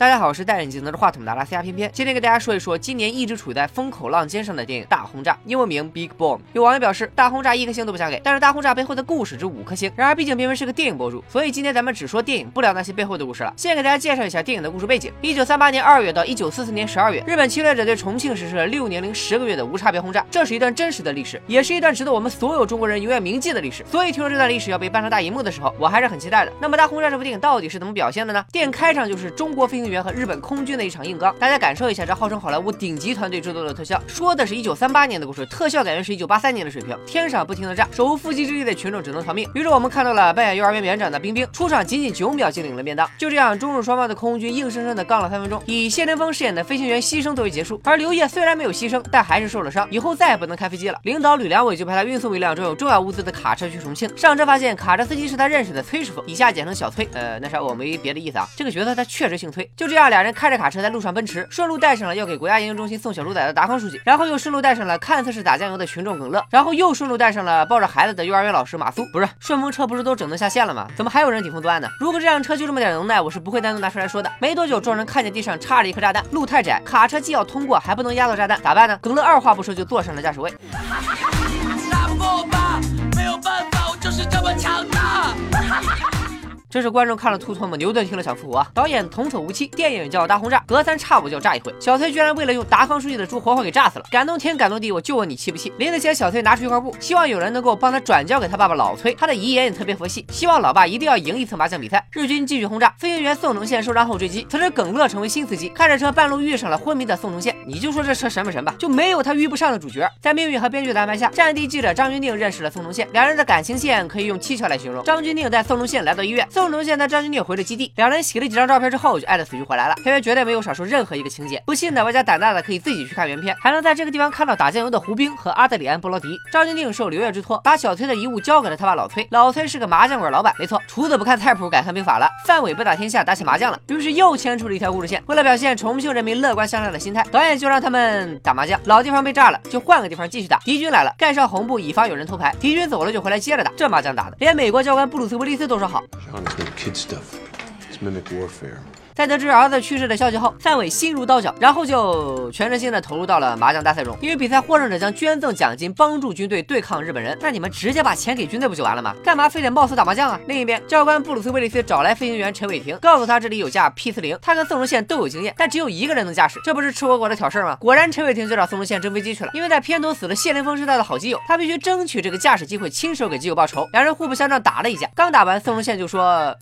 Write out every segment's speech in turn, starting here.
大家好，我是戴眼镜拿着话筒的拉斯加偏偏，今天给大家说一说今年一直处在风口浪尖上的电影《大轰炸》，英文名《Big Bomb》。有网友表示，《大轰炸》一颗星都不想给，但是《大轰炸》背后的故事值五颗星。然而，毕竟偏偏是个电影博主，所以今天咱们只说电影，不聊那些背后的故事了。先给大家介绍一下电影的故事背景：一九三八年二月到一九四四年十二月，日本侵略者对重庆实施了六年零十个月的无差别轰炸，这是一段真实的历史，也是一段值得我们所有中国人永远铭记的历史。所以，听说这段历史要被搬上大荧幕的时候，我还是很期待的。那么，《大轰炸》这部电影到底是怎么表现的呢？电影开场就是中国飞行员和日本空军。的一场硬刚，大家感受一下这号称好莱坞顶级团队制作的特效。说的是一九三八年的故事，特效感觉是一九八三年的水平。天上不停的炸，手无缚鸡之力的群众只能逃命。于是我们看到了扮演幼儿园园长的冰冰出场，仅仅九秒就领了便当。就这样，中日双方的空军硬生生的杠了三分钟，以谢霆锋饰演的飞行员牺牲作为结束。而刘烨虽然没有牺牲，但还是受了伤，以后再也不能开飞机了。领导吕良伟就派他运送一辆装有重要物资的卡车去重庆。上车发现卡车司机是他认识的崔师傅，以下简称小崔。呃，那啥，我没别的意思啊。这个角色他确实姓崔。就这样，俩人开着卡车在路上奔驰。顺路带上了要给国家研究中心送小猪仔的达康书记，然后又顺路带上了看似是打酱油的群众耿乐，然后又顺路带上了抱着孩子的幼儿园老师马苏。不是顺风车不是都整顿下线了吗？怎么还有人顶风作案呢？如果这辆车就这么点能耐，我是不会单独拿出来说的。没多久，众人看见地上插着一颗炸弹，路太窄，卡车既要通过，还不能压到炸弹，咋办呢？耿乐二话不说就坐上了驾驶位。这是观众看了吐唾沫，牛顿听了想复活。导演童叟无欺，电影叫《大轰炸》，隔三差五就要炸一回。小崔居然为了用达康书记的猪活活给炸死了，感动天感动地，我就问你气不气？临死前，小崔拿出一块布，希望有人能够帮他转交给他爸爸老崔。他的遗言也特别佛系，希望老爸一定要赢一次麻将比赛。日军继续轰炸，飞行员宋承宪受伤后坠机，此时耿乐成为新司机，开着车半路遇上了昏迷的宋承宪。你就说这车神不神吧？就没有他遇不上的主角。在命运和编剧的安排下，战地记者张钧甯认识了宋承宪，两人的感情线可以用蹊跷来形容。张钧甯带宋承宪来到医院，宋承宪带张钧甯。回了基地，两人洗了几张照片之后，就爱的死去活来了。片片绝对没有少说任何一个情节，不信的玩家胆大的可以自己去看原片，还能在这个地方看到打酱油的胡兵和阿德里安·布罗迪。张钧甯受刘烨之托，把小崔的遗物交给了他爸老崔。老崔是个麻将馆老板，没错，厨子不看菜谱，改看兵法了。范伟不打天下，打起麻将了，于是又牵出了一条故事线。为了表现重庆人民乐观向上的心态，导演就让他们打麻将。老地方被炸了，就换个地方继续打。敌军来了，盖上红布，以防有人偷牌。敌军走了，就回来接着打。这麻将打的，连美国教官布鲁斯·威利斯都说好。It's kid stuff. It's mimic warfare. 在得知儿子去世的消息后，范伟心如刀绞，然后就全身心的投入到了麻将大赛中。因为比赛获胜者将捐赠奖金帮助军队对抗日本人，那你们直接把钱给军队不就完了吗？干嘛非得冒死打麻将啊？另一边，教官布鲁斯威利斯找来飞行员陈伟霆，告诉他这里有架 P 四零，他跟宋荣宪都有经验，但只有一个人能驾驶，这不是吃火锅的挑事吗？果然，陈伟霆就找宋荣宪争飞机去了。因为在片头死了谢霆锋时代的好基友，他必须争取这个驾驶机会，亲手给基友报仇。两人互不相让，打了一架。刚打完，宋荣宪就说。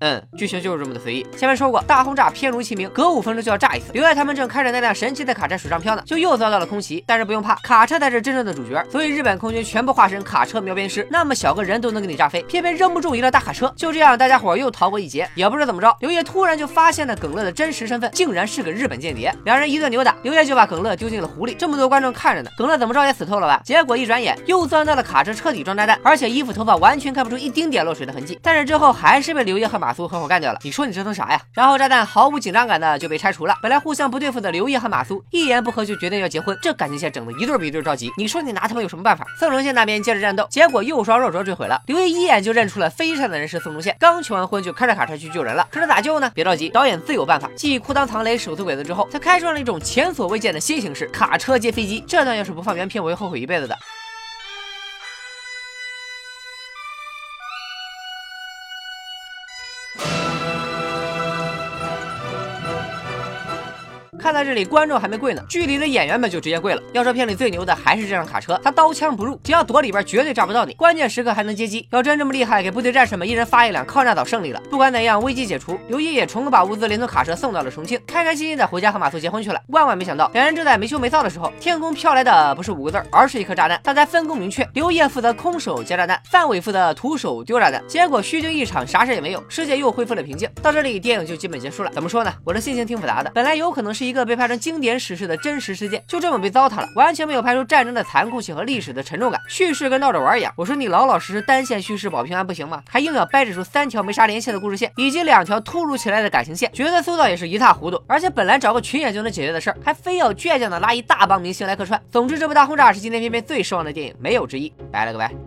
嗯，剧情就是这么的随意。前面说过，大轰炸偏如其名，隔五分钟就要炸一次。刘烨他们正开着那辆神奇的卡车水上漂呢，就又遭到了空袭。但是不用怕，卡车才是真正的主角。所以日本空军全部化身卡车描边师，那么小个人都能给你炸飞，偏偏扔不中一辆大卡车。就这样，大家伙又逃过一劫。也不知道怎么着，刘烨突然就发现了耿乐的真实身份，竟然是个日本间谍。两人一顿扭打，刘烨就把耿乐丢进了湖里。这么多观众看着呢，耿乐怎么着也死透了吧？结果一转眼又钻到了卡车车底装炸弹，而且衣服头发完全看不出一丁点落水的痕迹。但是之后还是被刘烨和马马苏合伙干掉了。你。说你折腾啥呀？然后炸弹毫无紧张感的就被拆除了。本来互相不对付的刘烨和马苏一言不合就决定要结婚，这感情线整的一对比一对着急。你说你拿他们有什么办法？宋承宪那边接着战斗，结果又双肉卓坠毁了。刘烨一眼就认出了飞上的人是宋承宪，刚求完婚就开着卡车去救人了。可是咋救呢？别着急，导演自有办法。继裤裆藏雷手撕鬼子之后，他开创了一种前所未见的新形式——卡车接飞机。这段要是不放原片，我会后悔一辈子的。看到这里，观众还没跪呢，剧里的演员们就直接跪了。要说片里最牛的还是这辆卡车，它刀枪不入，只要躲里边绝对炸不到你，关键时刻还能接机。要真这么厉害，给部队战士们一人发一辆，抗战早胜利了。不管怎样，危机解除，刘烨也成功把物资连同卡车送到了重庆，开开心心的回家和马苏结婚去了。万万没想到，两人正在没羞没臊的时候，天空飘来的不是五个字，而是一颗炸弹。大家分工明确，刘烨负责空手接炸弹，范伟负责徒手丢炸弹。结果虚惊一场，啥事也没有，世界又恢复了平静。到这里，电影就基本结束了。怎么说呢？我的心情挺复杂的。本来有可能是一一个被拍成经典。史诗的真实事件就这么被糟蹋了，完全没有拍出战争的残酷性和历史的沉重感，叙事跟闹着玩一样。我说你老老实实单线叙事保平安不行吗？还硬要掰扯出三条没啥联系的故事线，以及两条突如其来的感情线，角色塑造也是一塌糊涂。而且本来找个群演就能解决的事儿，还非要倔强的拉一大帮明星来客串。总之，这部大轰炸是今天片片最失望的电影，没有之一。拜了个拜。